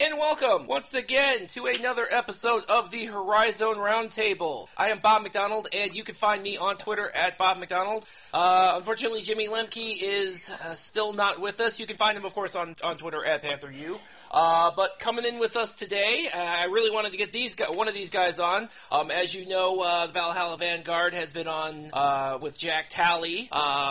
And welcome once again to another episode of the Horizon Roundtable. I am Bob McDonald, and you can find me on Twitter at Bob McDonald. Uh, unfortunately, Jimmy Lemke is uh, still not with us. You can find him, of course, on, on Twitter at PantherU. Uh, but coming in with us today, uh, I really wanted to get these one of these guys on. Um, as you know, uh, the Valhalla Vanguard has been on uh, with Jack Talley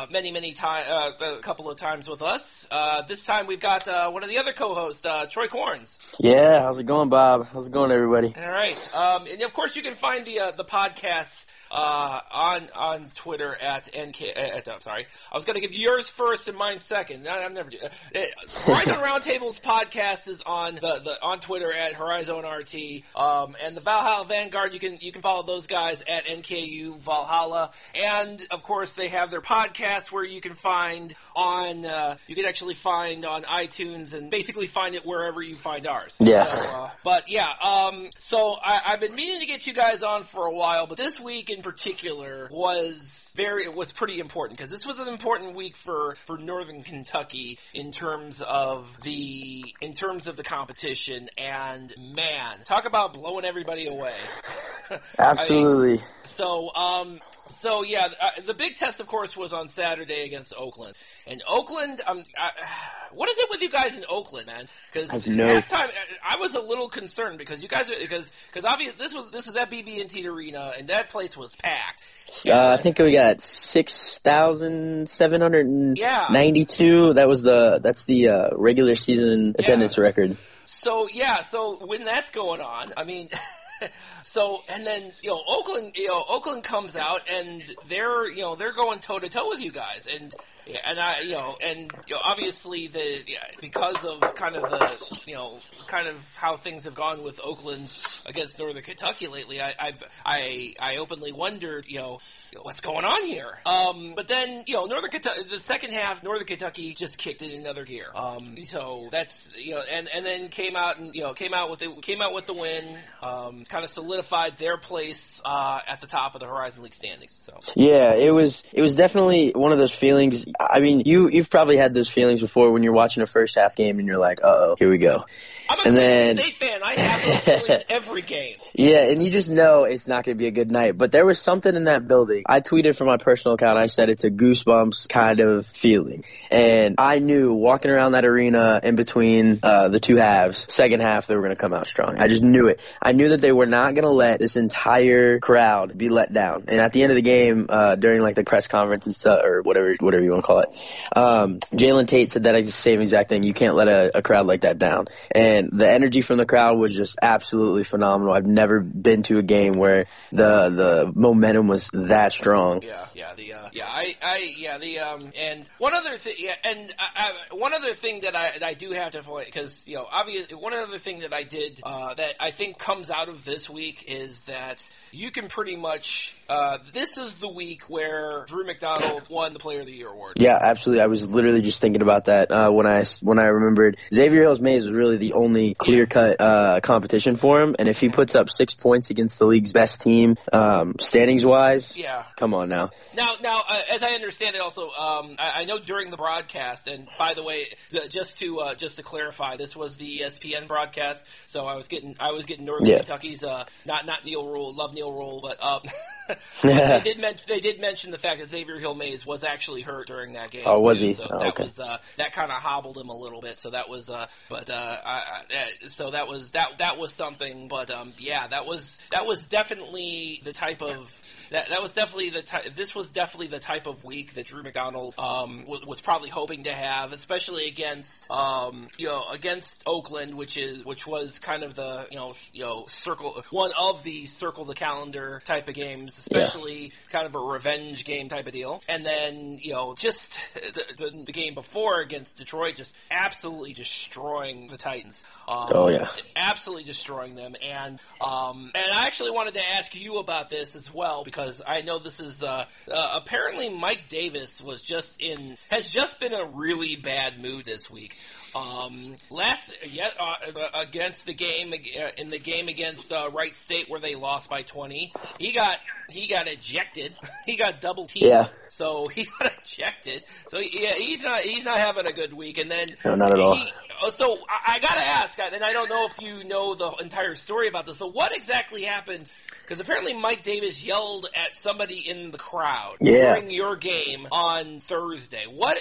many, many times, a couple of times with us. this time we've got one of the other co-hosts, Troy Corns. Yeah, how's it going, Bob? How's it going, everybody? All right, um, and of course you can find the the podcast uh, on on Twitter at nk. At, uh, sorry, I was going to give yours first and mine second. I, am never. Uh, Horizon Roundtables podcast is on the, the on Twitter at Horizon RT, um, and the Valhalla Vanguard. You can you can follow those guys at NKU Valhalla, and of course they have their podcast where you can find on uh, you can actually find on iTunes and basically find it wherever you find ours. Yeah. So, uh, but yeah, um, so I, I've been meaning to get you guys on for a while, but this week in particular was very it was pretty important because this was an important week for for Northern Kentucky in terms of the in terms of the competition and man, talk about blowing everybody away. Absolutely. I mean, so um so yeah, uh, the big test, of course, was on Saturday against Oakland. And Oakland, um, I, what is it with you guys in Oakland, man? Because no. halftime, I was a little concerned because you guys, because because obviously this was this was at BB&T Arena and that place was packed. Uh, I think we got six thousand seven hundred ninety-two. That was the that's the uh, regular season attendance yeah. record. So yeah, so when that's going on, I mean. so and then you know Oakland, you know Oakland comes out and they're you know they're going toe to toe with you guys, and and I you know and you know, obviously the because of kind of the you know kind of how things have gone with Oakland against Northern Kentucky lately, I I've, i I openly wondered you know what's going on here. Um, but then you know Northern Kentucky, the second half, Northern Kentucky just kicked it in another gear. Um, so that's you know and and then came out and you know came out with it came out with the win. Um, kind of solidified their place uh, at the top of the Horizon League standings. So yeah, it was it was definitely one of those feelings. I mean, you you've probably had those feelings before when you're watching a first half game and you're like, uh oh, here we go. I'm a and then, State fan. I have those feelings every game. Yeah, and you just know it's not going to be a good night. But there was something in that building. I tweeted from my personal account. I said it's a goosebumps kind of feeling, and I knew walking around that arena in between uh, the two halves, second half they were going to come out strong. I just knew it. I knew that they were not going to let this entire crowd be let down. And at the end of the game, uh, during like the press conference and stuff, or whatever, whatever you want to call it, um, Jalen Tate said that same exact thing. You can't let a, a crowd like that down. And the energy from the crowd was just absolutely phenomenal. I've never been to a game where the the momentum was that strong. Yeah, yeah, the uh, yeah, I, I, yeah, the um, and one other thing, yeah, and I, I, one other thing that I that I do have to point because you know, obviously, one other thing that I did uh, that I think comes out of this week is that you can pretty much uh, this is the week where Drew McDonald won the Player of the Year award. Yeah, absolutely. I was literally just thinking about that uh, when I when I remembered Xavier Hill-Mays was really the only clear cut uh, competition for him, and if he puts up six points against the league's best team, um, standings wise, yeah, come on now. Now, now, uh, as I understand it, also, um, I, I, know during the broadcast, and by the way, just to uh, just to clarify, this was the ESPN broadcast, so I was getting I was getting Northern yeah. Kentucky's uh, not not Neil Rule, love Neil Rule, but. They did mention they did mention the fact that Xavier Hill Mays was actually hurt during that game. Oh, was too, he? So oh, that okay. was uh, that kind of hobbled him a little bit. So that was, uh, but uh, I, I, so that was that that was something. But um, yeah, that was that was definitely the type of that that was definitely the type. This was definitely the type of week that Drew McDonald um, was, was, probably hoping to have, especially against um, you know against Oakland, which is which was kind of the you know you know circle one of the circle the calendar type of games, especially yeah. kind of a revenge game type of deal. And then you know just the, the, the game before against Detroit, just absolutely destroying the Titans. Um, oh yeah, absolutely destroying them. And um, and I actually wanted to ask you about this as well because because I know this is uh, uh, apparently Mike Davis was just in has just been a really bad mood this week. Um, last yeah, uh, against the game uh, in the game against uh, Wright State where they lost by twenty, he got he got ejected. he got double teamed. Yeah. So he got ejected. So yeah, he's not he's not having a good week. And then no, not at all. He, oh, so I, I gotta ask, and I don't know if you know the entire story about this. So what exactly happened? Because apparently Mike Davis yelled at somebody in the crowd yeah. during your game on Thursday. What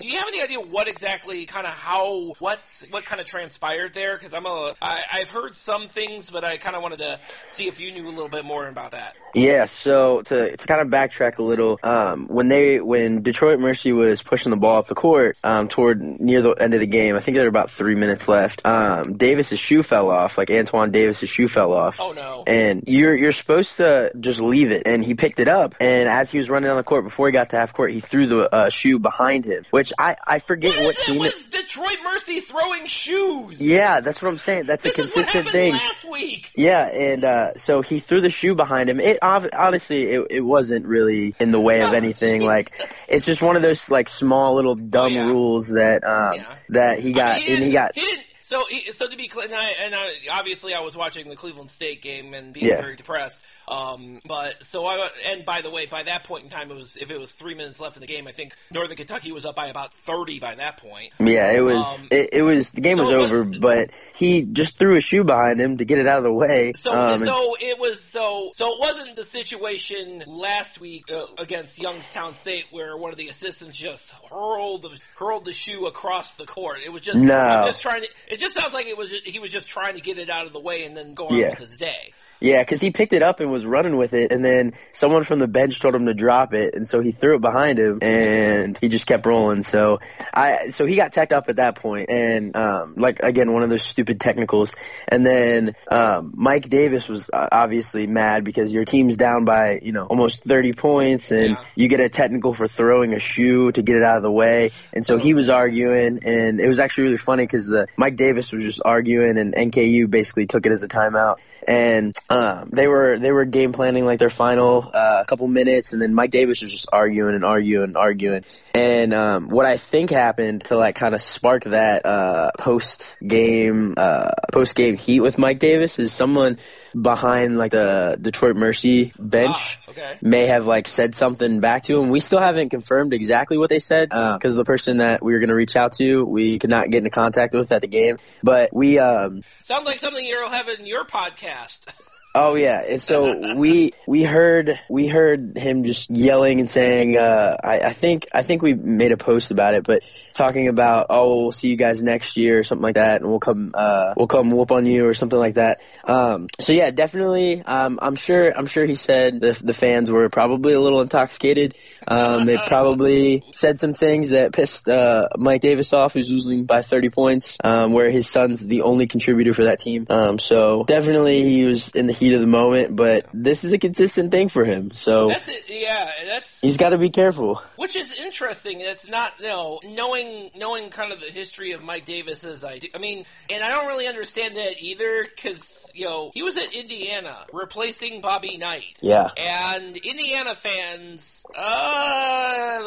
do you have any idea what exactly kind of how what's what kind of transpired there? Because I'm a I, I've heard some things, but I kind of wanted to see if you knew a little bit more about that. Yeah, so to, to kind of backtrack a little, um, when they when Detroit Mercy was pushing the ball up the court um, toward near the end of the game, I think there were about three minutes left. Um, Davis's shoe fell off, like Antoine Davis's shoe fell off. Oh no! And you're you're supposed to just leave it, and he picked it up, and as he was running on the court before he got to half court, he threw the uh, shoe behind him, which I I forget what, what team. It was Detroit Mercy throwing shoes. Yeah, that's what I'm saying. That's this a consistent thing. Last week. Yeah, and uh, so he threw the shoe behind him. It honestly, it, it wasn't really in the way of Oh, anything. Like it's just one of those like small little dumb yeah. rules that um, Yeah. that he got, I mean, and he got. He. So, so to be clear, and, I, and I, obviously I was watching the Cleveland State game and being Yeah. very depressed. Um, but so I, and by the way, by that point in time, it was if it was three minutes left in the game, I think Northern Kentucky was up by about thirty by that point. Yeah, it was. Um, it, it was. The game so was it was- over, but he just threw a shoe behind him to get it out of the way. So, um, and- so it was so so it wasn't the situation last week uh, against Youngstown State where one of the assistants just hurled the hurled the shoe across the court. It was just No. I'm just trying to. It just sounds like it was he was just trying to get it out of the way and then go on Yeah. with his day. Yeah, because he picked it up and was running with it, and then someone from the bench told him to drop it, and so he threw it behind him, and he just kept rolling. So I, so he got teched up at that point, and um, like again, one of those stupid technicals. And then um, Mike Davis was uh, obviously mad because your team's down by you know almost thirty points, and Yeah. you get a technical for throwing a shoe to get it out of the way, and so he was arguing, and it was actually really funny because the Mike Davis was just arguing, and NKU basically took it as a timeout, and um, they were they were game planning like their final uh, couple minutes, and then Mike Davis was just arguing and arguing and arguing. And um, what I think happened to like kind of spark that uh, post game uh, post game heat with Mike Davis is someone behind like the Detroit Mercy bench Ah, okay. may have like said something back to him. We still haven't confirmed exactly what they said because the person that we were going to reach out to, we could not get into contact with at the game. But we, um, Sounds like something you'll have in your podcast. oh yeah, and so we we heard we heard him just yelling and saying, uh, I, I think I think we made a post about it, but talking about oh we'll see you guys next year or something like that, and we'll come uh, we'll come whoop on you or something like that. Um, so yeah, definitely. Um, I'm sure I'm sure he said the the fans were probably a little intoxicated. Um, they probably said some things that pissed uh, Mike Davis off, who's losing by 30 points, um, where his son's the only contributor for that team. Um, so definitely he was in the heat of the moment, but this is a consistent thing for him. So That's it. Yeah, that's he's got to be careful. Which is interesting. It's not, you know, knowing knowing kind of the history of Mike Davis as I do. I mean, and I don't really understand that either because you know he was at Indiana replacing Bobby Knight. Yeah. And Indiana fans, uh,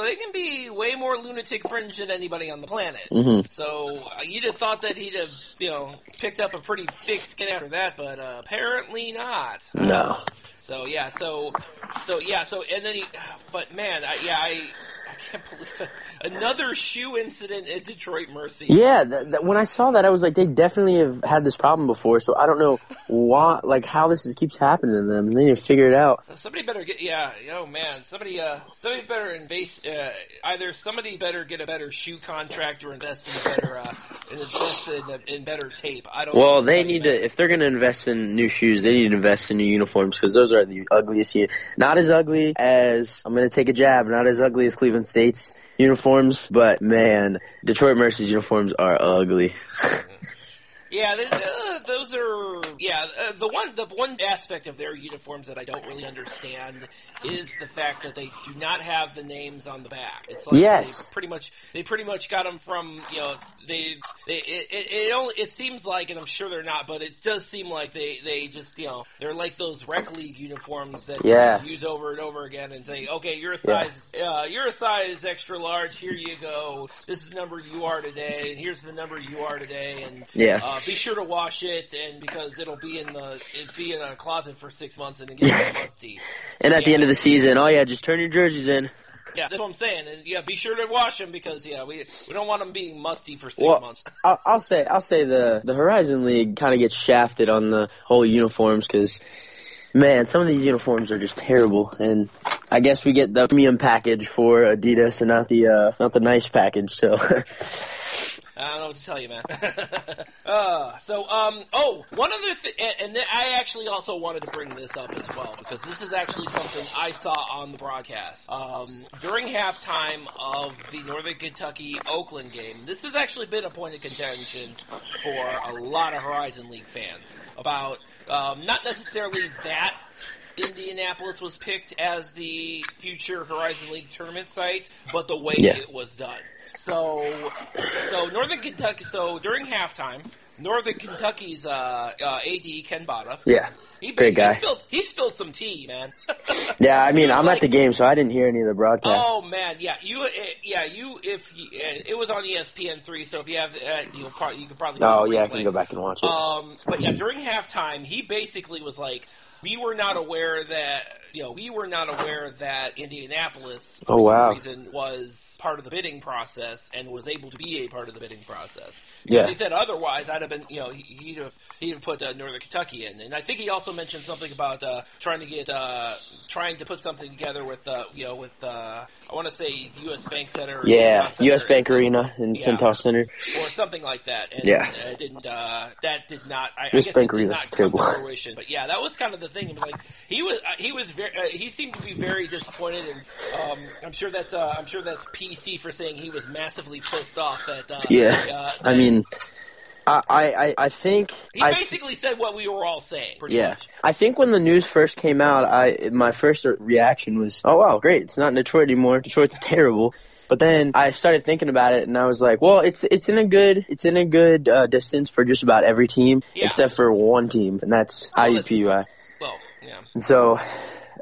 they can be way more lunatic fringe than anybody on the planet. Mhm. So uh, you'd have thought that he'd have, you know, picked up a pretty thick skin after that, but uh, apparently not. No. So yeah, so so yeah, so and then he, but man, I, yeah, I can't believe it. another shoe incident at Detroit Mercy. Yeah, that, that, when I saw that, I was like, they definitely have had this problem before. So I don't know why, like, how this is, keeps happening to them. And they need to figure it out. Somebody better get yeah. Oh man, somebody uh, somebody better invest. Uh, either somebody better get a better shoe contract or invest in a better uh, invest in, a, in better tape. I don't. Well, what they need man. to, if they're going to invest in new shoes, they need to invest in new uniforms because those are the ugliest. u- Not as ugly as, I'm going to take a jab, not as ugly as Cleveland State's uniforms, but man, Detroit Mercy's uniforms are ugly. Yeah, they, uh, those are yeah, uh, the one the one aspect of their uniforms that I don't really understand is the fact that they do not have the names on the back. It's like Yes. they pretty much they pretty much got them from you know they they it, it, it only it seems like and I'm sure they're not, but it does seem like they they just you know they're like those rec league uniforms that Yeah. just use over and over again and say okay you're a size uh, you're a size extra large here you go this is the number you are today and here's the number you are today and Yeah. uh, be sure to wash it and because it'll be in the it be in a closet for six months and it gets musty. And at the end of the season, oh yeah, just turn your jerseys in. Yeah, that's what I'm saying. And yeah, be sure to wash them because yeah, we we don't want them being musty for six Well, months. I'll, I'll say I'll say the the Horizon League kind of gets shafted on the whole uniforms because man, some of these uniforms are just terrible, and I guess we get the premium package for Adidas and not the uh, not the nice package. So I don't know what to tell you, man. uh, so, um, oh, one other thing, and, and I actually also wanted to bring this up as well because this is actually something I saw on the broadcast um, during halftime of the Northern Kentucky Oakland game. This has actually been a point of contention for a lot of Horizon League fans about um, not necessarily that Indianapolis was picked as the future Horizon League tournament site, but the way Yeah. it was done. So, so Northern Kentucky. So during halftime, Northern Kentucky's uh, uh, AD Ken Bothof, yeah, he, Great guy. He spilled, he spilled some tea, man. yeah. I mean, I'm like- at the game, so I didn't hear any of the broadcast. Oh man, yeah, you, uh, yeah, you. If you, uh, it was on ESPN three, so if you have, uh, you'll probably you could probably. See Oh, yeah, I can go back and watch it. Um, but yeah, during halftime, he basically was like, "We were not aware that you know we were not aware that Indianapolis for Oh, wow. some reason was part of the bidding process and was able to be a part of the bidding process." Because Yeah. he said otherwise, I'd have been you know he- he'd have he'd have put uh, Northern Kentucky in, and I think he also mentioned something about uh, trying to get uh, trying to put something together with uh, you know with uh, I want to say the U.S. Bank Center, or yeah, Center, U.S. Bank Arena and Yeah. Cintas Center. or something like that. And Yeah. uh, it didn't uh, that did not. I, I guess Bank it did Arena's not come terrible. to fruition. But yeah, that was kind of the thing. It was like he was uh, he was very uh, he seemed to be very disappointed, and um, I'm sure that's uh, I'm sure that's PC for saying he was massively pissed off that. Uh, Yeah, uh, I mean, I I, I think he I, basically said what we were all saying. Pretty Yeah, much. I think when the news first came out, I my first reaction was, "Oh wow, great! It's not in Detroit anymore. Detroit's terrible." But then I started thinking about it, and I was like, "Well, it's it's in a good it's in a good uh, distance for just about every team Yeah. except for one team, and that's Well, that's- IUPUI." Well, yeah. And so,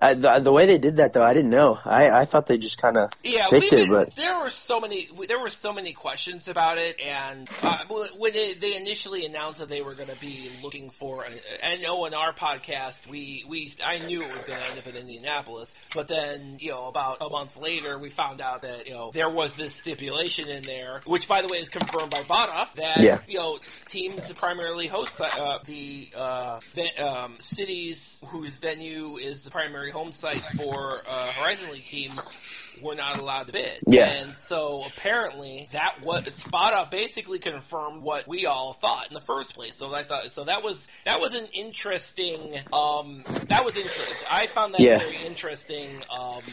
I, the, the way they did that though, I didn't know. I I thought they just kind of Yeah, picked it, but there were so many there were so many questions about it, and uh, when it, they initially announced that they were going to be looking for, and oh, in our podcast, we we I knew it was going to end up in Indianapolis, but then you know about a month later, we found out that you know there was this stipulation in there, which by the way is confirmed by Bothof that Yeah. you know teams primarily host uh, the uh, ve- um, cities whose venue is the primary home site for uh, Horizon League team were not allowed to bid. Yeah. And so apparently that what Bothof basically confirmed what we all thought in the first place. So I thought so that was that was an interesting um that was interesting. I found that Yeah. very interesting. Um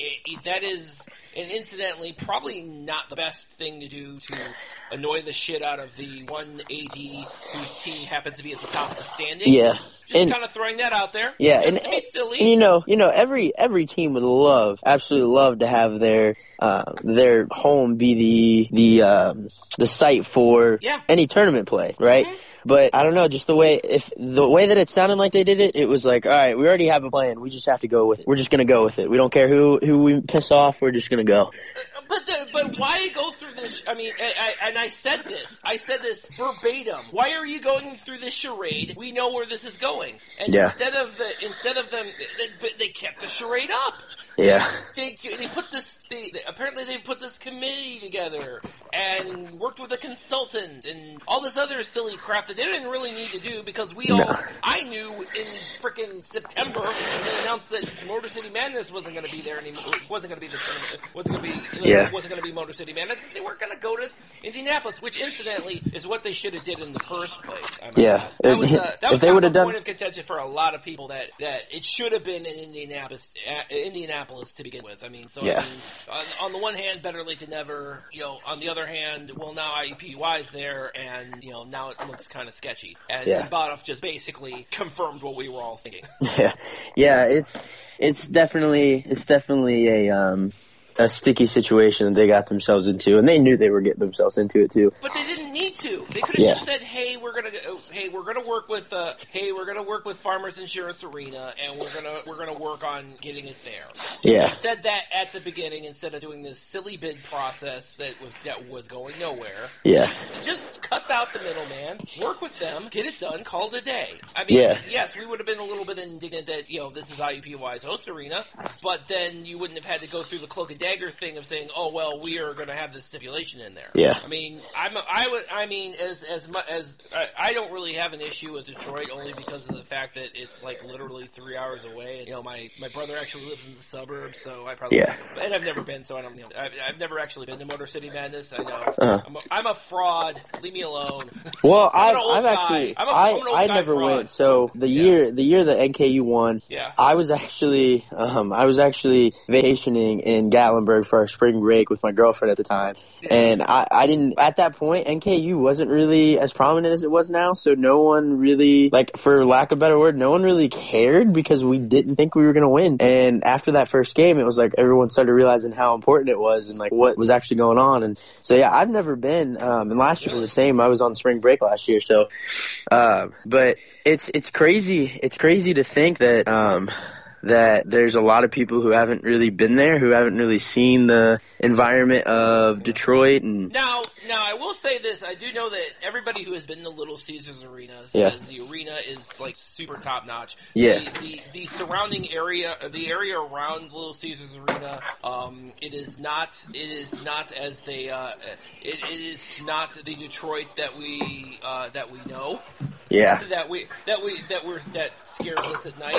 it, it- that is and incidentally probably not the best thing to do to annoy the shit out of the one AD whose team happens to be at the top of the standings. Yeah. Just And- kind of throwing that out there. Yeah, and- to be silly. And you know, you know, every every team would love, absolutely love to have their uh, their home be the the um, the site for Yeah. any tournament play, right? Mhm. But I don't know, just the way if the way that it sounded like they did it, it was like, all right, we already have a plan. We just have to go with it. We're just gonna go with it. We don't care who who we piss off. We're just gonna go. But the, but why go through this? I mean, I, I, and I said this. I said this verbatim. Why are you going through this charade? We know where this is going. And Yeah. instead of the instead of them, they, they kept the charade up. Yeah. They, they put this. They, apparently, they put this committee together and worked with a consultant and all this other silly crap that they didn't really need to do because we all. No. I knew in freaking September when they announced that Motor City Madness wasn't going to be there anymore. Wasn't going to be the tournament. Wasn't going to be. Yeah. Wasn't going to be Motor City Madness. They weren't going to go to Indianapolis, which incidentally is what they should have did in the first place. I mean, Yeah. That was, uh, that If was they would've a done- point of contention for a lot of people that, that it should have been in Indianapolis, uh, Indianapolis to begin with. I mean, so Yeah. I mean, on, on the one hand, better late than never. You know, on the other hand, well, now IUPUI's there, and you know now it looks kind of sketchy. And, Yeah. just basically confirmed what we were all thinking. Yeah, yeah, it's it's definitely it's definitely a um a sticky situation that they got themselves into, and they knew they were getting themselves into it too. But they didn't need to. They could have Yeah. just said, "Hey, we're gonna hey, we're gonna work with uh, hey, we're gonna work with Farmers Insurance Arena, and we're gonna we're gonna work on getting it there." Yeah, They said that at the beginning instead of doing this silly bid process that was that was going nowhere. Yeah. Just, just cut out the middleman, work with them, get it done, call it a day. I mean, Yeah. yes, we would have been a little bit indignant that you know this is IUPUI's host arena, but then you wouldn't have had to go through the cloak and dagger thing of saying, "Oh well, we are going to have this stipulation in there." Yeah. I mean, I'm I would I mean as as much as I, I don't really have an issue with Detroit only because of the fact that it's like literally three hours away. And, you know, my my brother actually lives in the suburbs, so I probably Yeah. And I've never been, so I don't. You know, I've, I've never actually been to Motor City Madness. I know Uh-huh. I'm, a, I'm a fraud. Leave me alone. Well, I'm I've, I've actually, I'm a- I, I'm I never fraud. went. So the Yeah. year, the year that NKU won, Yeah. I was actually, um, I was actually vacationing in Gatlinburg for our spring break with my girlfriend at the time, and I, I didn't at that point. NKU wasn't really as prominent as it was now, so no one really, like, for lack of a better word, no one really cared because we didn't think we were gonna win. And after that first game, it was like everyone started realizing how important it was and like what was actually going on. And so yeah, I've never been, um, and last year was the same. I was on spring break last year, so, uh, but it's it's crazy. It's crazy to think that um, that there's a lot of people who haven't really been there, who haven't really seen the environment of Detroit, and Now, now I will say this: I do know that everybody who has been to Little Caesars Arena Yeah. says the arena is like super top notch. Yeah. The, the the surrounding area, the area around Little Caesars Arena, um, it is not. It is not as they. Uh, it, it is not the Detroit that we uh, that we know. Yeah, that we that we that we're that scares us at night.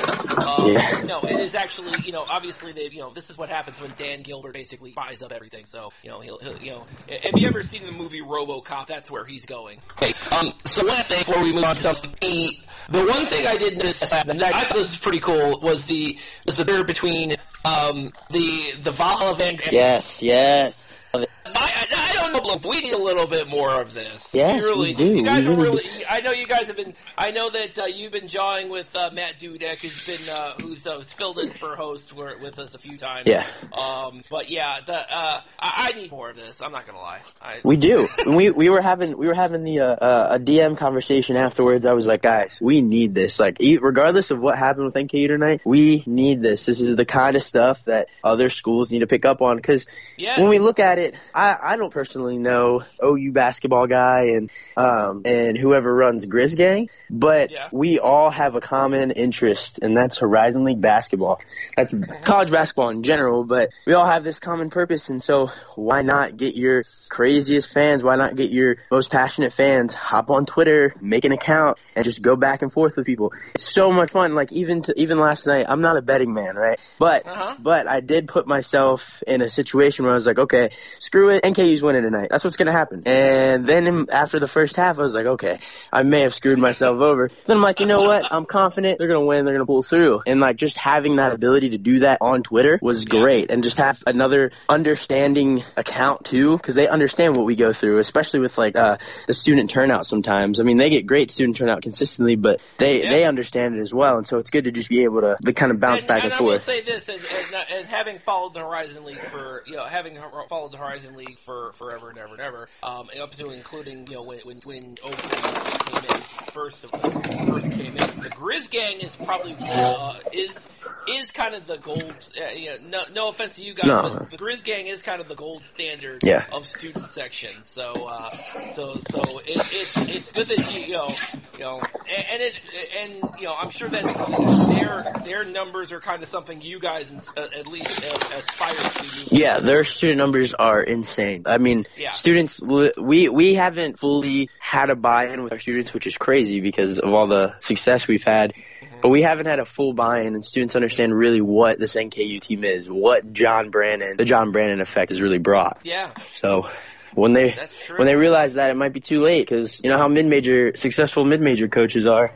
Um, Yeah. No, it is actually you know obviously they you know this is what happens when Dan Gilbert basically buys up everything. So you know he'll, he'll you know have you ever seen the movie RoboCop? That's where he's going. Okay, um, so last thing before we move on to something, the, the one thing I did notice that I thought was pretty cool was the was the bear between um, the the Valhalla Van. yes, yes. I, I, We need a little bit more of this. Yes, we really we do. You guys We are really really. I know you guys have been. I know that uh, you've been jawing with uh, Matt Dudek, who's been uh, who's, uh, who's filled in for host for, with us a few times. Yeah. Um. But yeah, the uh, I, I need more of this. I'm not gonna lie. I, We do. we we were having we were having the uh, a DM conversation afterwards. I was like, guys, we need this. Like, regardless of what happened with NKU tonight, we need this. This is the kind of stuff that other schools need to pick up on. Because Yes. when we look at it, I, I don't personally know OU basketball guy and um and whoever runs Grizz Gang, but Yeah. we all have a common interest, and that's Horizon League basketball. That's college basketball in general, but we all have this common purpose, and so why not get your craziest fans? Why not get your most passionate fans? Hop on Twitter, make an account, and just go back and forth with people. It's so much fun. Like even to, even last night, I'm not a betting man, right? But Uh-huh. but I did put myself in a situation where I was like, okay, screw it, NKU's winning tonight. That's what's gonna happen. And then after the first half, I was like, okay, I may have screwed myself over. Then I'm like, you know what? I'm confident they're gonna win. They're gonna pull through. And like just having that ability to do that on Twitter was great, and just have another understanding account too, because they understand what we go through, especially with like uh, the student turnout. Sometimes, I mean, they get great student turnout consistently, but they Yeah. they understand it as well, and so it's good to just be able to, to kind of bounce and, back and and, I will forth. say this, and, and, and having followed the Horizon League for you know having followed the Horizon League for forever and ever and ever, um, and up to including you know when when, when Oakland came in first first came in, the Grizz Gang is probably uh, is is kind of the gold. Uh, you know, no, no offense to you guys, No. but the Grizz Gang is kind of the gold standard Yeah. of student section. So uh, so so it, it's it's good that you you know you know and, and it's and you know I'm sure that their their numbers are kind of something you guys ins- uh, at least uh, aspire to. Yeah, their student numbers are insane. I mean, Yeah. students, we we haven't fully had a buy-in with our students, which is crazy because of all the success we've had. Mm-hmm. But we haven't had a full buy-in, and students understand really what this NKU team is, what John Brannen, the John Brannen effect, has really brought. Yeah, So when they when they realize that, it might be too late because you know how mid-major successful mid-major coaches are.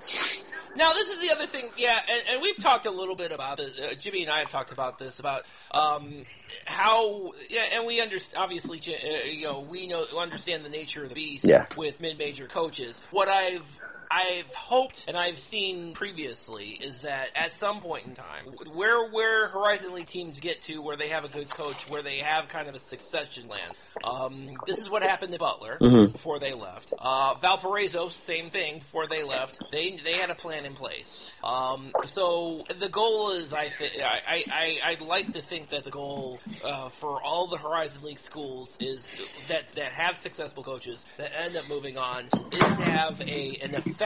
Now, this is the other thing, yeah, and, and we've talked a little bit about this. Uh, Jimmy and I have talked about this about um, how, yeah, and we understand. Obviously, uh, you know, we know understand the nature of the beast Yeah. with mid-major coaches. What I've I've hoped and I've seen previously is that at some point in time, where where Horizon League teams get to, where they have a good coach, where they have kind of a succession land. Um, this is what happened to Butler before they left. Uh, Valparaiso, same thing before they left. They they had a plan in place. Um, so the goal is, I think, I, I, I I'd like to think that the goal uh, for all the Horizon League schools is that that have successful coaches that end up moving on is to have a an effective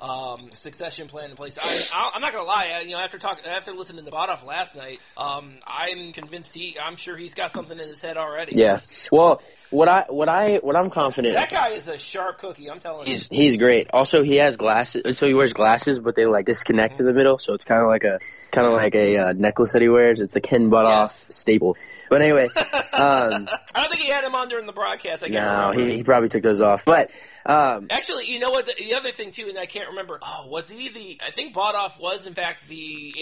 um, succession plan in place. I, I'm not gonna lie, I, you know, after talking after listening to Bothof last night, um, I'm convinced he, I'm sure he's got something in his head already. Yeah. Well, what I what I what I'm confident. That guy is a sharp cookie. I'm telling you. He's he's great. Also, he has glasses. So he wears glasses, but they like disconnect in the middle. So it's kind of like a kind of like a uh, necklace that he wears. It's a Ken Bothof Yes. staple. But anyway, um, I don't think he had him on during the broadcast. I can't no, remember. he, he probably took those off. But um, Actually, you know what? The, the other thing too, and I can't remember. Oh, was he the? I think Bothof was in fact the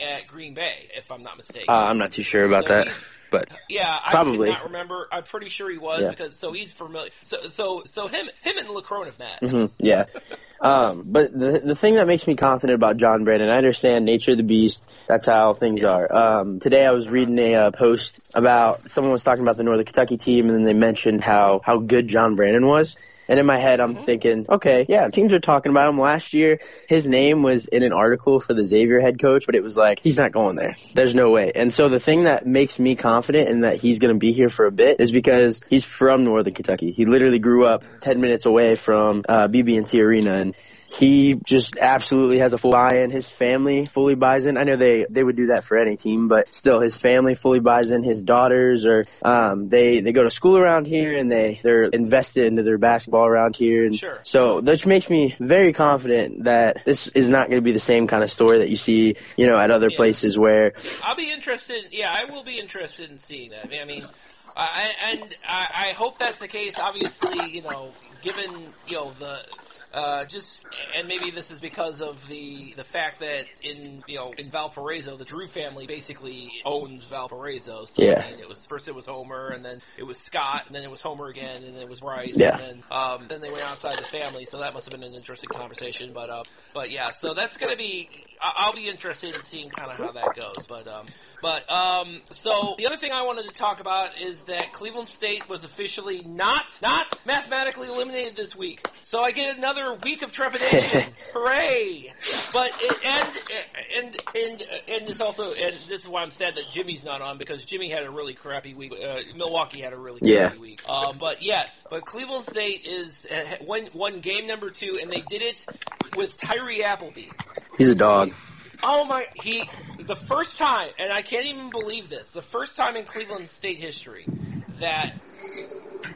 AD at Green Bay, if I'm not mistaken. uh, I'm not too sure about So that. But yeah, I probably. not remember. I'm pretty sure he was Yeah. because so he's familiar. So so so him him and Lacrone have met. Mhm, yeah. Um, but the the thing that makes me confident about John Brannen, I understand nature of the beast. That's how things are. Um, today I was reading a uh, post about someone was talking about the Northern Kentucky team, and then they mentioned how how good John Brannen was. And in my head, I'm thinking, okay, yeah, teams are talking about him. Last year, his name was in an article for the Xavier head coach, but it was like, he's not going there. There's no way. And so the thing that makes me confident in that he's going to be here for a bit is because he's from Northern Kentucky. He literally grew up 10 minutes away from uh, BB&T Arena, and he just absolutely has a full buy-in. His family fully buys in. I know they they would do that for any team, but still, his family fully buys in. His daughters are um, they they go to school around here and they they're invested into their basketball around here. And Sure. So which makes me very confident that this is not going to be the same kind of story that you see, you know, at other Yeah. places where I'll be interested. Yeah, I will be interested in seeing that. I mean, I, and I, I hope that's the case. Obviously, you know, given you know the. Uh, just and maybe this is because of the the fact that in you know in Valparaiso the Drew family basically owns Valparaiso. So Yeah. I mean, it was first it was Homer and then it was Scott and then it was Homer again and then it was Bryce Yeah. and then um, then they went outside the family. So that must have been an interesting conversation. But uh, but yeah, so that's gonna be I'll be interested in seeing kind of how that goes. But um, but um, so the other thing I wanted to talk about is that Cleveland State was officially not not mathematically eliminated this week. So I get another week of trepidation. Hooray! But it, and and and and this also and this is why I'm sad that Jimmy's not on because Jimmy had a really crappy week. Uh, Milwaukee had a really Yeah. crappy week. Um, but yes, but Cleveland State is uh, won won game number two, and they did it with Tyree Appleby. He's a dog. Oh my! He the first time, and I can't even believe this. The first time in Cleveland State history that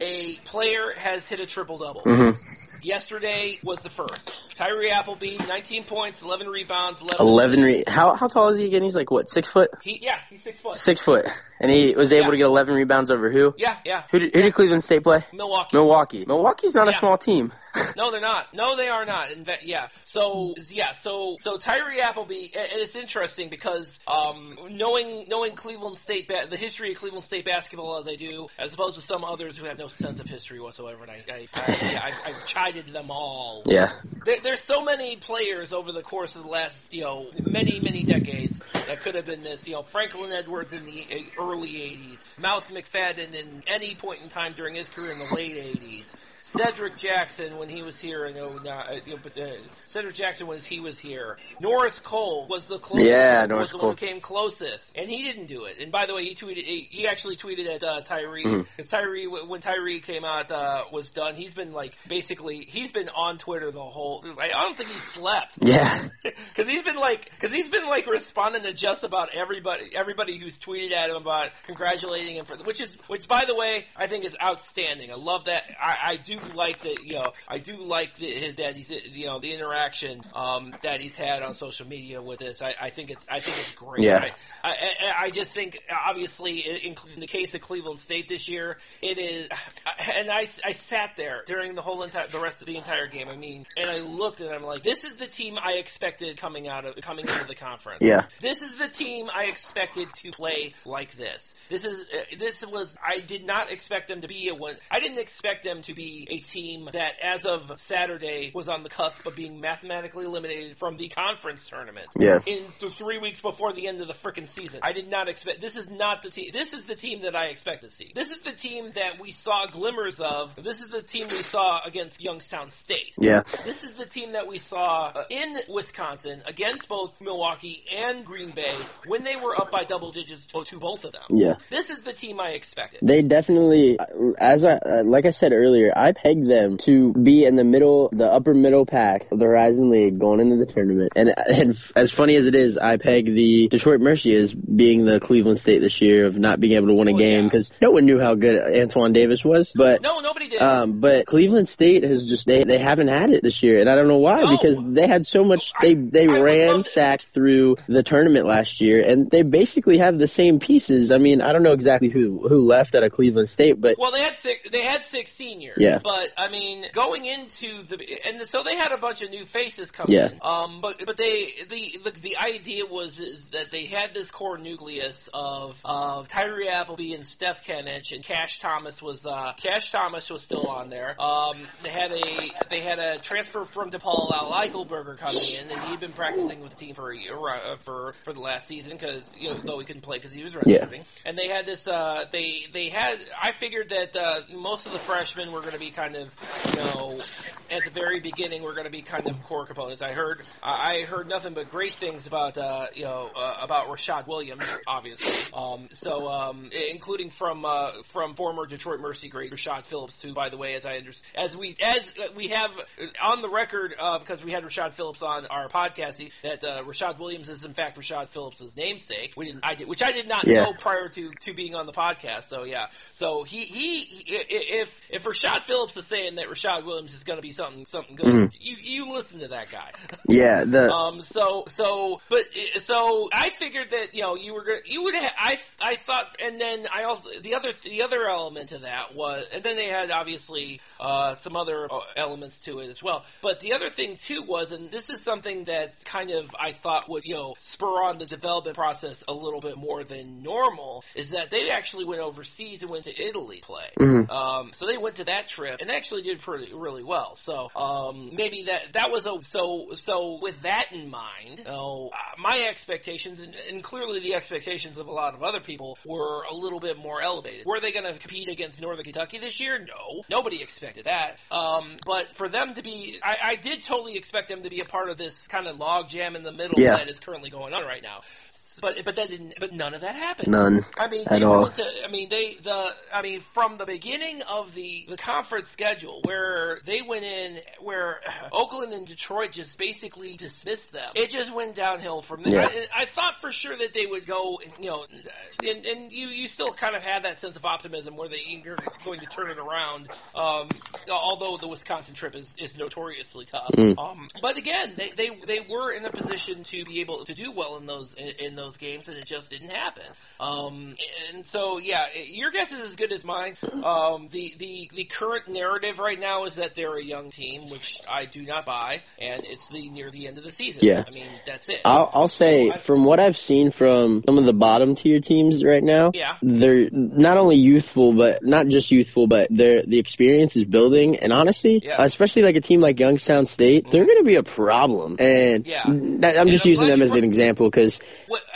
a player has hit a triple double. Mm-hmm. Yesterday was the first. Tyree Appleby, 19 points, 11 rebounds, 11. Eleven. Re- how how tall is he again? He's like what six foot? He yeah, he's six foot. Six foot, and he was able Yeah. to get eleven rebounds over who? Yeah, yeah. Who did, who did Cleveland State play? Milwaukee. Milwaukee. Milwaukee's not a small team. No, they're not. No, they are not. In fact, yeah. So yeah, so so Tyree Appleby, and it's interesting because um, knowing knowing Cleveland State, ba- the history of Cleveland State basketball as I do, as opposed to some others who have no sense of history whatsoever, and I, I, I I've chided them all. Yeah. There, there's so many players over the course of the last, you know, many, many decades that could have been this. You know, Franklin Edwards in the uh, early '80s, Mouse McFadden in any point in time during his career in the late '80s, Cedric Jackson when he was here. You know, uh, you know, but, uh, Cedric Jackson was he was here. Norris Cole was the closest. Yeah, was Norris the Cole. one who came closest, and he didn't do it. And by the way, he tweeted. He, actually tweeted at uh, Tyree Mm-hmm. because Tyree when Tyree came out uh, was done. He's been like basically he's been on Twitter the whole. I don't think he slept Yeah. because he's been like because he's been like responding to just about everybody everybody who's tweeted at him about congratulating him for which is which by the way I think is outstanding. I love that. I, I do like that. you know I do like the, his daddy's you know the interaction um, that he's had on social media with this. I, I think it's I think it's great. Yeah. I, I, I just think obviously in, in the case of Cleveland State this year, it is, and I, I sat there during the whole entire the rest of the entire game. I mean, and I looked and I'm like, this is the team I expected coming out of coming into the conference. Yeah. This is the team I expected to play like this. This is uh, this was I did not expect them to be a one. I didn't expect them to be a team that, as of Saturday, was on the cusp of being mathematically eliminated from the conference tournament. Yeah. In th- three weeks before the end of the freaking season, I did not expect. This is not the team. This is the team that I expect to see. This is the team that we saw glimmers of. This is the team we saw against Youngstown State. Yeah. This is the team that we saw uh, in Wisconsin against both Milwaukee and Green Bay when they were up by double digits to both of them. Yeah. This is the team I expected. They definitely, as I uh, like I said earlier, I pegged them to be in the middle, the upper middle pack of the Horizon League going into the tournament. And, and as funny as it is, I pegged the Detroit Mercy as being the Cleveland State this year of not being able to win a Well, game yeah. because no one knew how good Antoine Davis was. But No, nobody did. um, but Cleveland State has just they, they haven't had it this year, and I don't know why No. because they had so much they they I ransacked through the tournament last year, and they basically have the same pieces. I mean, I don't know exactly who who left out of Cleveland State, but Well, they had six. They had six seniors. Yeah. But I mean, going into the and so they had a bunch of new faces come Yeah. in. Um, but but they the, the the idea was is that they had this core nucleus of of Tyree Appleby and Steph Kenich and Cash Thomas was uh Cash Thomas was still on there. Um, they had a they had a transfer from DePaul Al Eichelberger coming in, and he'd been practicing with the team for a year uh, for for the last season because you know though he couldn't play because he was redshirting. Yeah. And they had this. Uh, they they had. I figured that uh, most of the freshmen were going to be kind of, you know, at the very beginning we're going to be kind of core components. I heard. I I heard nothing but great things about uh, you know uh, about Rashad Williams, obviously. Um, so um, including from uh, from former Detroit Mercy great Rashad Phillips, who by the way, as I as we as we have on the record uh, because we had Rashad Phillips on our podcast, he, that uh, Rashad Williams is in fact Rashad Phillips' namesake. We didn't, I did, which I did not Yeah. know prior to, to being on the podcast. So yeah, so he, he he if if Rashad Phillips is saying that Rashad Williams is going to be something something good, Mm-hmm. you you listen to that guy. yeah, the Um. So so, but so I figured that you know you were gonna you would have I I thought, and then I also the other the other element to that was, and then they had obviously uh, some other uh, elements to it as well. But the other thing too was, and this is something that's kind of I thought would you know spur on the development process a little bit more than normal, is that they actually went overseas and went to Italy to play. Um, so they went to that trip and actually did pretty really well. So um, maybe that that was a so so with that in mind, you know, uh, my expectations and, and clearly the expectations of a lot of other people were a little bit more elevated. Were they going to compete against Northern Kentucky this year? No, nobody expected that. Um, but for them to be, I, I did totally expect them to be a part of this kind of log jam in the middle Yeah. that is currently going on right now. But but that didn't. But none of that happened. none. I mean, At they all. to. I mean, they the. I mean, from the beginning of the the conference schedule, where they went in, where Oakland and Detroit just basically dismissed them. It just went downhill from there. Yeah. I, I thought for sure that they would go. You know, and, and you you still kind of had that sense of optimism where they you're going to turn it around. Um, although the Wisconsin trip is, is notoriously tough. Mm. Um, but again, they, they they were in a position to be able to do well in those in, in those games, and it just didn't happen. Um, and so, yeah, your guess is as good as mine. Um, the the the current narrative right now is that they're a young team, which I do not buy, and it's the near the end of the season. Yeah. I mean that's it. I'll, I'll say So I- from what I've seen from some of the bottom tier teams right now, Yeah. they're not only youthful, but not just youthful, but they're the experience is building. And honestly, Yeah. especially like a team like Youngstown State, they're going to be a problem. And Yeah. I'm just using them as an example because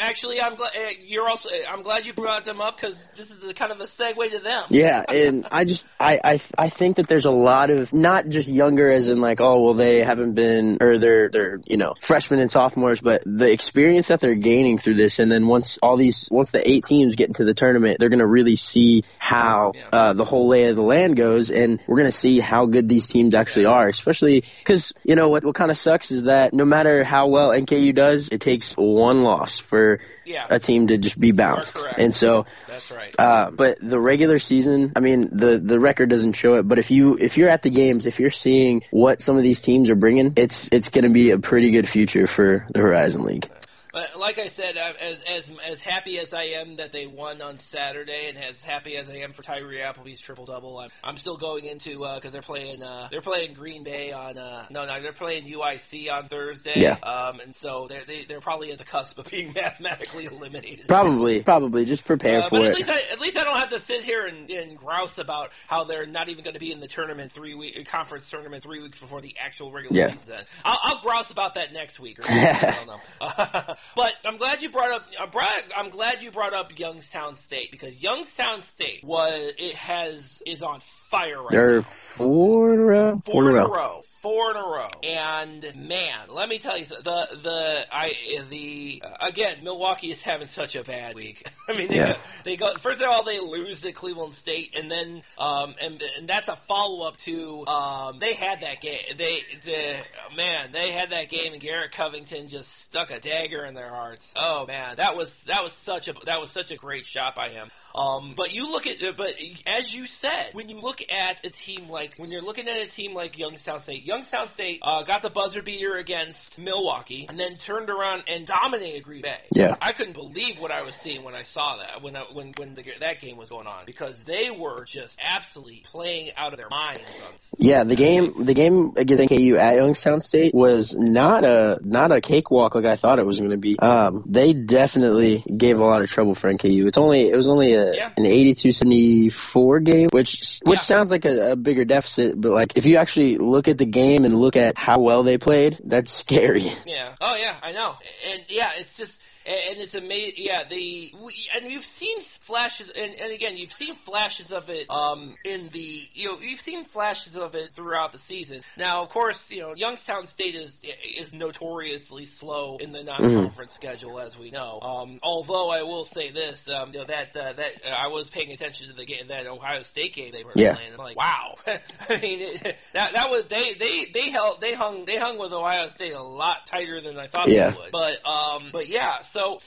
actually, I'm glad uh, you're also. I'm glad you brought them up because this is the, kind of a segue to them. Yeah, and I just I, I I think that there's a lot of not just younger as in like oh well they haven't been or they're they're you know freshmen and sophomores, but the experience that they're gaining through this, and then once all these once the eight teams get into the tournament, they're gonna really see how Yeah. uh, the whole lay of the land goes, and we're gonna see see how good these teams actually are, especially because you know what what kind of sucks is that no matter how well NKU does, it takes one loss for Yeah. a team to just be bounced. And so, That's right. uh, but the regular season, I mean, the the record doesn't show it. But if you if you're at the games, if you're seeing what some of these teams are bringing, it's it's going to be a pretty good future for the Horizon League. But like I said, uh, as as as happy as I am that they won on Saturday, and as happy as I am for Tyree Appleby's triple double, I'm, I'm still going into because they're playing uh, they're playing Green Bay on uh, no no they're playing UIC on Thursday. Yeah. Um, and so they're they, they're probably at the cusp of being mathematically eliminated. Probably, probably just prepare Uh, for but at it. least, I, at least I don't have to sit here and, and grouse about how they're not even going to be in the tournament three week conference tournament three weeks before the actual regular Yeah. season. I'll, I'll grouse about that next week. Or I don't know. but I'm glad you brought up. Uh, I'm, brought, I'm glad you brought up Youngstown State because Youngstown State was it has is on fire right now. They're four in a row. Four in a row. Four in a row. And man, let me tell you, the the I the uh, again, Milwaukee is having such a bad week. I mean, they, Yeah. go, they go first of all they lose to Cleveland State, and then um and, and that's a follow up to um they had that game. They the man they had that game, and Garrett Covington just stuck a dagger in their hearts. Oh man, that was that was such a that was such a great shot by him. Um, but you look at, but as you said, when you look at a team like, when you're looking at a team like Youngstown State, Youngstown State uh, got the buzzer beater against Milwaukee, and then turned around and dominated Green Bay. Yeah. I couldn't believe what I was seeing when I saw that when I, when when the, that game was going on because they were just absolutely playing out of their minds. On Yeah, the game the game against NKU at Youngstown State was not a not a cakewalk like I thought it was going to be. Um, they definitely gave a lot of trouble for NKU. It's only it was only a, Yeah. an 82-74 game, which which Yeah. sounds like a, a bigger deficit, but like if you actually look at the game and look at how well they played, that's scary. Yeah. Oh yeah, I know. And yeah, it's just and and it's amazing. Yeah, the we, and you've seen flashes, and, and again, you've seen flashes of it. Um, in the you know, you've seen flashes of it throughout the season. Now, of course, you know, Youngstown State is is notoriously slow in the non-conference schedule, as we know. Um, although I will say this, um, you know, that uh, that uh, I was paying attention to the game, that Ohio State game they were Yeah. playing. I'm like, wow. I mean, it, that that was they they they held they hung they hung with Ohio State a lot tighter than I thought Yeah. they would. But um, but yeah, so so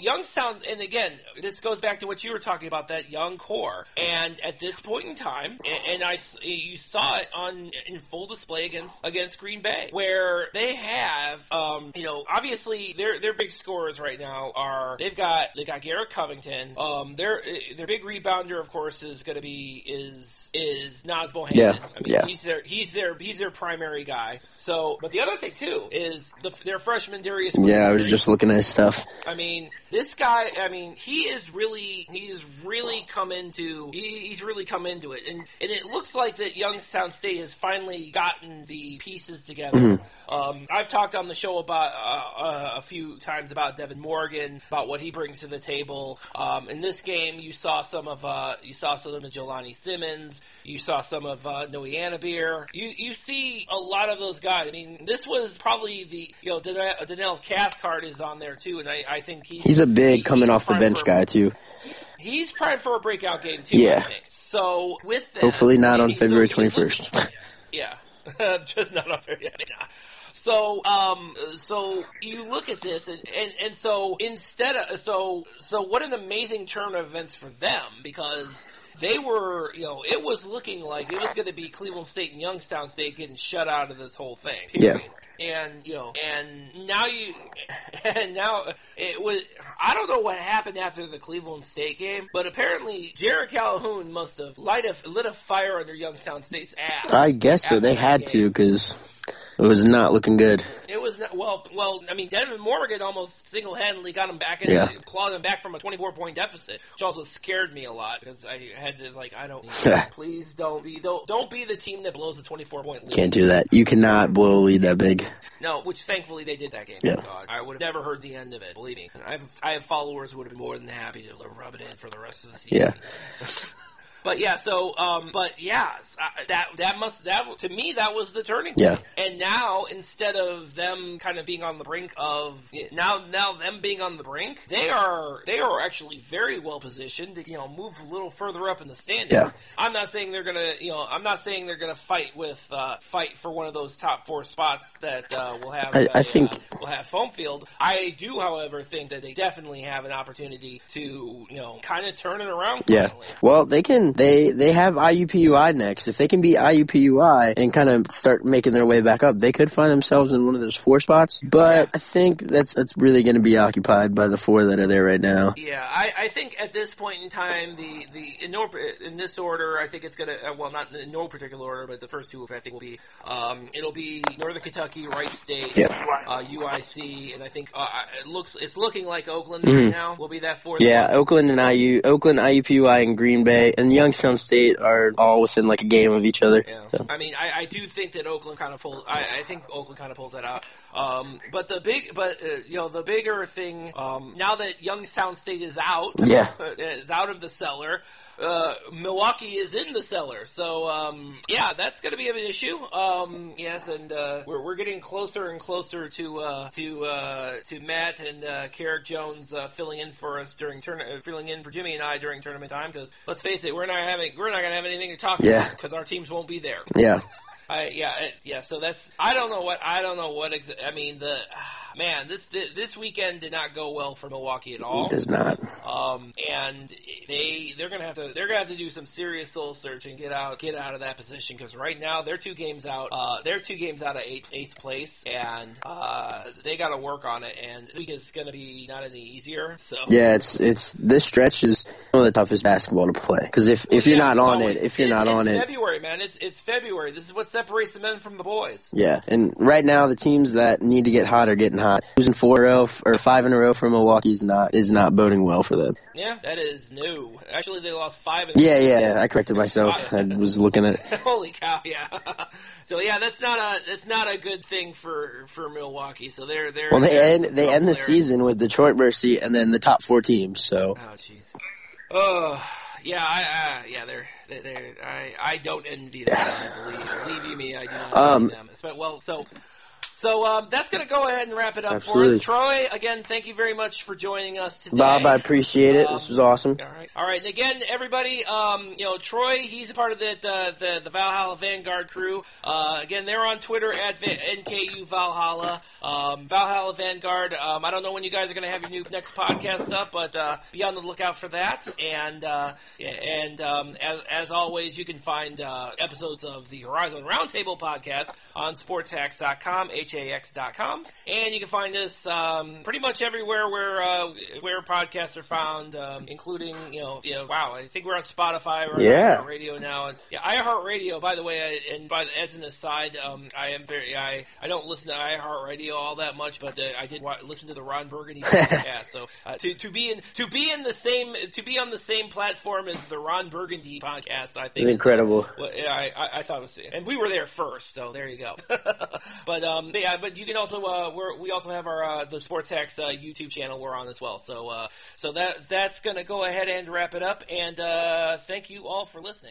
Youngstown, and again, this goes back to what you were talking about that young core. And at this point in time, and, and I you saw it on in full display against against Green Bay, where they have um, you know obviously their their big scorers right now are they've got they got Garrett Covington. Um, their their big rebounder, of course, is going to be is is Naz Bohannon. Yeah, I mean, yeah. he's their he's their he's their primary guy. So, but the other thing too is the, their freshman Darius. Yeah, I was just looking at his stuff. I mean, this guy. I mean, he is really he's really come into he, he's really come into it, and and it looks like that Youngstown State has finally gotten the pieces together. Um, I've talked on the show about uh, uh, a few times about Devin Morgan, about what he brings to the table. Um, in this game, you saw some of uh, you saw some of Jelani Simmons, you saw some of uh, Noe Anabir. You you see a lot of those guys. I mean, this was probably the you know Donel, Donel Cathcart is on there too, and I, I think he's He's a big coming off the bench guy too. He's primed for a breakout game too. I Yeah. think. So with that, Hopefully not on February look- 21st. yeah, just not on February. I mean. So, um, so you look at this, and, and, and so instead of so so what an amazing turn of events for them because they were you know it was looking like it was going to be Cleveland State and Youngstown State getting shut out of this whole thing. Yeah. Period. And you know, and now you, and now it was. I don't know what happened after the Cleveland State game, but apparently Jerrod Calhoun must have light a, lit a fire under Youngstown State's ass. I guess so. They had game. to because it was not looking good. It was not, well, well. I mean, Devin Morgan almost single-handedly got him back and Yeah. clawed him back from a 24-point deficit, which also scared me a lot because I had to like, I don't, please don't be, don't, don't be the team that blows the 24-point lead. Can't do that. You cannot blow a lead that big. No, which thankfully they did that game. Yeah. God. I would have never heard the end of it. Believe me, I have I have followers who would have been more than happy to rub it in for the rest of the season. Yeah. but yeah, so um, but yeah, uh, that that must that to me that was the turning Yeah. point. And now instead of them kind of being on the brink of now now them being on the brink, they are they are actually very well positioned to you know move a little further up in the standings. Yeah. I'm not saying they're gonna you know I'm not saying they're gonna fight with uh, fight for one of those top four spots that uh, will have I- I a, think- uh, will have foam field. I do, however, think that they definitely have an opportunity to you know kind of turn it around. Yeah. Well, they can. They they have IUPUI next. If they can beat IUPUI and kind of start making their way back up, they could find themselves in one of those four spots. But I think that's that's really going to be occupied by the four that are there right now. Yeah, I, I think at this point in time, the the in, no, in this order, I think it's gonna uh, well not in no particular order, but the first two I think will be um, it'll be Northern Kentucky, Wright State, uh, UIC, and I think uh, it looks it's looking like Oakland Mhm. right now will be that fourth. Yeah, one. Oakland and IU, Oakland, IUPUI, and Green Bay, and Youngstown State are all within like a game of each other. Yeah. So. I mean, I, I do think that Oakland kind of pulls. I, I think Oakland kind of pulls that out. Um, but the big, but uh, you know, the bigger thing um, now that Youngstown State is out, Yeah. is out of the cellar. Uh, Milwaukee is in the cellar, so um, yeah, that's going to be an issue. Um, yes, and uh, we're, we're getting closer and closer to uh, to uh, to Matt and uh, Carrick Jones uh, filling in for us during turn uh, filling in for Jimmy and I during tournament time. Because let's face it, we're not having we're not going to have anything to talk Yeah. about because our teams won't be there. Yeah. I, yeah, it, yeah. So that's I don't know what I don't know what exa- I mean the man this this weekend did not go well for Milwaukee at all. It does not. Um, and they they're gonna have to they're gonna have to do some serious soul search and get out get out of that position because right now they're two games out. Uh, they're two games out of eighth eighth place, and uh, they got to work on it. And week is gonna be not any easier. So Yeah, it's it's this stretch is one of the toughest basketball to play because if if you're Yeah, not on no, it, if you're it's- not on it's it, February, man. It's it's February. This is what separates the men from the boys. yeah. And right now, the teams that need to get hot are getting hot. Losing four in a row or five in a row for Milwaukee is not is not boding well for them. Yeah, that is new. Actually, they lost five. In Yeah, yeah. yeah I corrected myself. I was looking at. Holy cow! Yeah. so yeah, that's not a that's not a good thing for for Milwaukee. So they're they're Well, they end they end the season with Detroit Mercy and then the top four teams. So Oh jeez. Oh yeah, I uh, yeah they're they they're I I don't envy them. I believe believe you me, I do not Um, envy them. Espe- Well, so. So um, that's going to go ahead and wrap it up Absolutely. for us. Troy, again, thank you very much for joining us today. Bob, I appreciate it. This Um, was awesome. All right, all right. And again, everybody, um, you know, Troy, he's a part of the uh, the, the Valhalla Vanguard crew. Uh, again, they're on Twitter at NKU Valhalla. Um, Valhalla Vanguard. Um, I don't know when you guys are going to have your new next podcast up, but uh, be on the lookout for that. And uh, and um, as, as always, you can find uh, episodes of the Horizon Roundtable podcast on sportshacks.com, hax.com, and you can find us um, pretty much everywhere where uh, where podcasts are found, um, including you know, you know, wow, I think we're on Spotify, we're Yeah. on radio now, and yeah, iHeartRadio. By the way, I, and by as an aside, um, I am very I I don't listen to iHeartRadio all that much, but uh, I did wa- listen to the Ron Burgundy podcast. so uh, to to be in to be in the same to be on the same platform as the Ron Burgundy podcast, I think It's incredible. well, yeah, I, I, I thought it was, and we were there first, so there you go. but um, yeah, but you can also uh, we also have our uh, the Sports Hacks uh, YouTube channel we're on as well. So uh, so that that's gonna go ahead and wrap it up. And uh, thank you all for listening.